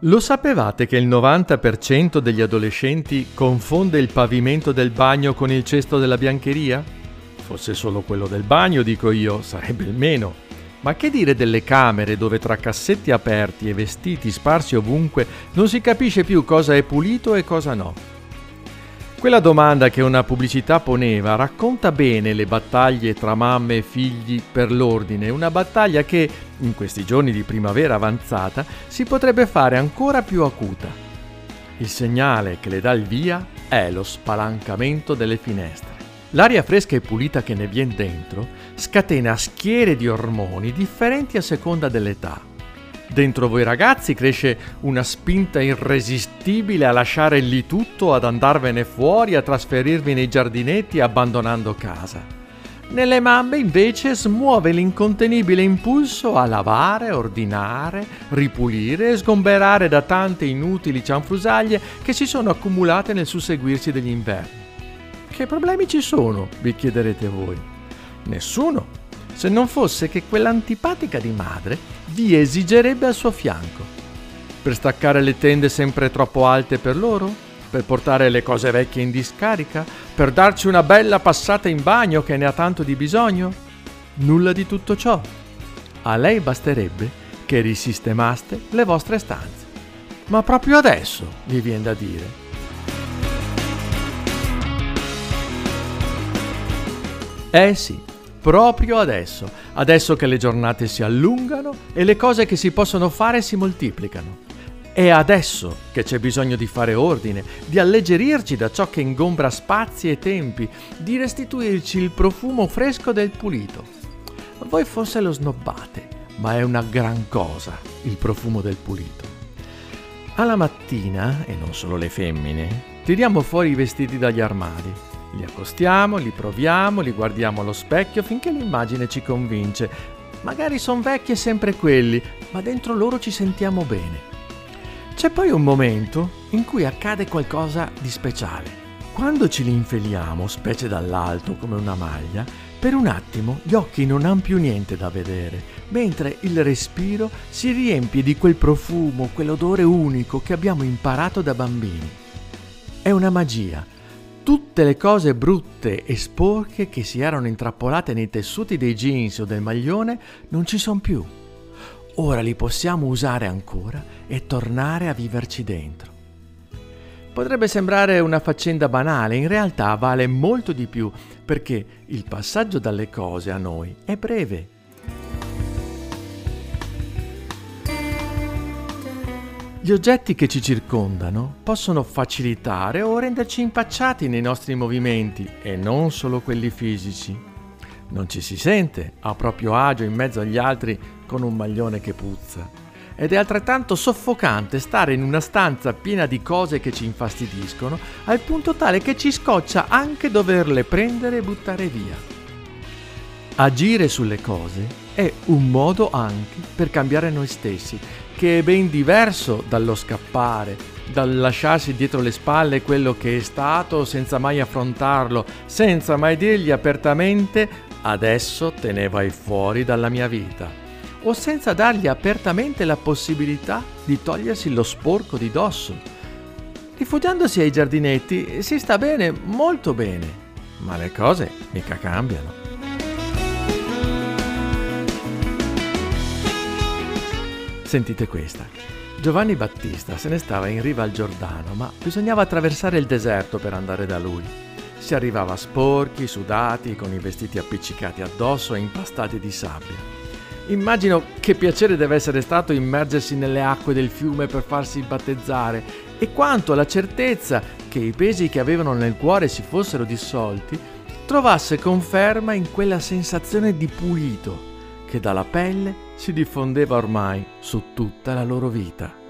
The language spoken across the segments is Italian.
Lo sapevate che il 90% degli adolescenti confonde il pavimento del bagno con il cesto della biancheria? Fosse solo quello del bagno, dico io, sarebbe il meno. Ma che dire delle camere dove tra cassetti aperti e vestiti sparsi ovunque non si capisce più cosa è pulito e cosa no? Quella domanda che una pubblicità poneva racconta bene le battaglie tra mamme e figli per l'ordine, una battaglia che, in questi giorni di primavera avanzata, si potrebbe fare ancora più acuta. Il segnale che le dà il via è lo spalancamento delle finestre. L'aria fresca e pulita che ne viene dentro scatena schiere di ormoni differenti a seconda dell'età Dentro voi ragazzi cresce una spinta irresistibile a lasciare lì tutto, ad andarvene fuori, a trasferirvi nei giardinetti abbandonando casa. Nelle mamme invece smuove l'incontenibile impulso a lavare, ordinare, ripulire e sgomberare da tante inutili cianfrusaglie che si sono accumulate nel susseguirsi degli inverni. Che problemi ci sono? vi chiederete voi. Nessuno, se non fosse che quell'antipatica di madre vi esigerebbe al suo fianco. Per staccare le tende sempre troppo alte per loro? Per portare le cose vecchie in discarica? Per darci una bella passata in bagno che ne ha tanto di bisogno? Nulla di tutto ciò. A lei basterebbe che risistemaste le vostre stanze. Ma proprio adesso, vi viene da dire. Eh sì, proprio adesso, adesso che le giornate si allungano e le cose che si possono fare si moltiplicano. È adesso che c'è bisogno di fare ordine, di alleggerirci da ciò che ingombra spazi e tempi, di restituirci il profumo fresco del pulito. Voi forse lo snobbate, ma è una gran cosa il profumo del pulito. Alla mattina, e non solo le femmine, tiriamo fuori i vestiti dagli armadi li accostiamo, li proviamo, li guardiamo allo specchio finché l'immagine ci convince. Magari sono vecchi e sempre quelli, ma dentro loro ci sentiamo bene. C'è poi un momento in cui accade qualcosa di speciale. Quando ci li infeliamo, specie dall'alto come una maglia, per un attimo gli occhi non hanno più niente da vedere, mentre il respiro si riempie di quel profumo, quell'odore unico che abbiamo imparato da bambini. È una magia tutte le cose brutte e sporche che si erano intrappolate nei tessuti dei jeans o del maglione non ci sono più. Ora li possiamo usare ancora e tornare a viverci dentro. Potrebbe sembrare una faccenda banale, in realtà vale molto di più perché il passaggio dalle cose a noi è breve Gli oggetti che ci circondano possono facilitare o renderci impacciati nei nostri movimenti e non solo quelli fisici. Non ci si sente a proprio agio in mezzo agli altri con un maglione che puzza. Ed è altrettanto soffocante stare in una stanza piena di cose che ci infastidiscono, al punto tale che ci scoccia anche doverle prendere e buttare via. Agire sulle cose è un modo anche per cambiare noi stessi che è ben diverso dallo scappare, dal lasciarsi dietro le spalle quello che è stato senza mai affrontarlo, senza mai dirgli apertamente adesso te ne vai fuori dalla mia vita, o senza dargli apertamente la possibilità di togliersi lo sporco di dosso. Rifugiandosi ai giardinetti si sta bene, molto bene, ma le cose mica cambiano. Sentite questa. Giovanni Battista se ne stava in riva al Giordano, ma bisognava attraversare il deserto per andare da lui. Si arrivava sporchi, sudati, con i vestiti appiccicati addosso e impastati di sabbia. Immagino che piacere deve essere stato immergersi nelle acque del fiume per farsi battezzare e quanto la certezza che i pesi che avevano nel cuore si fossero dissolti trovasse conferma in quella sensazione di pulito che dalla pelle si diffondeva ormai su tutta la loro vita.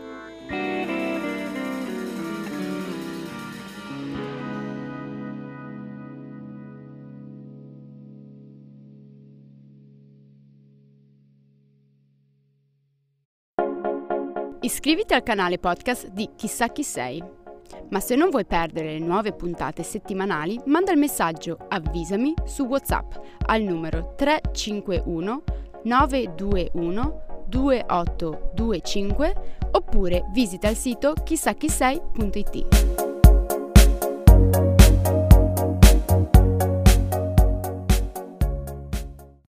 Iscriviti al canale podcast di Chissà chi sei. Ma se non vuoi perdere le nuove puntate settimanali, manda il messaggio Avvisami su WhatsApp al numero 351 921 2825 oppure visita il sito chissà chi sei.it.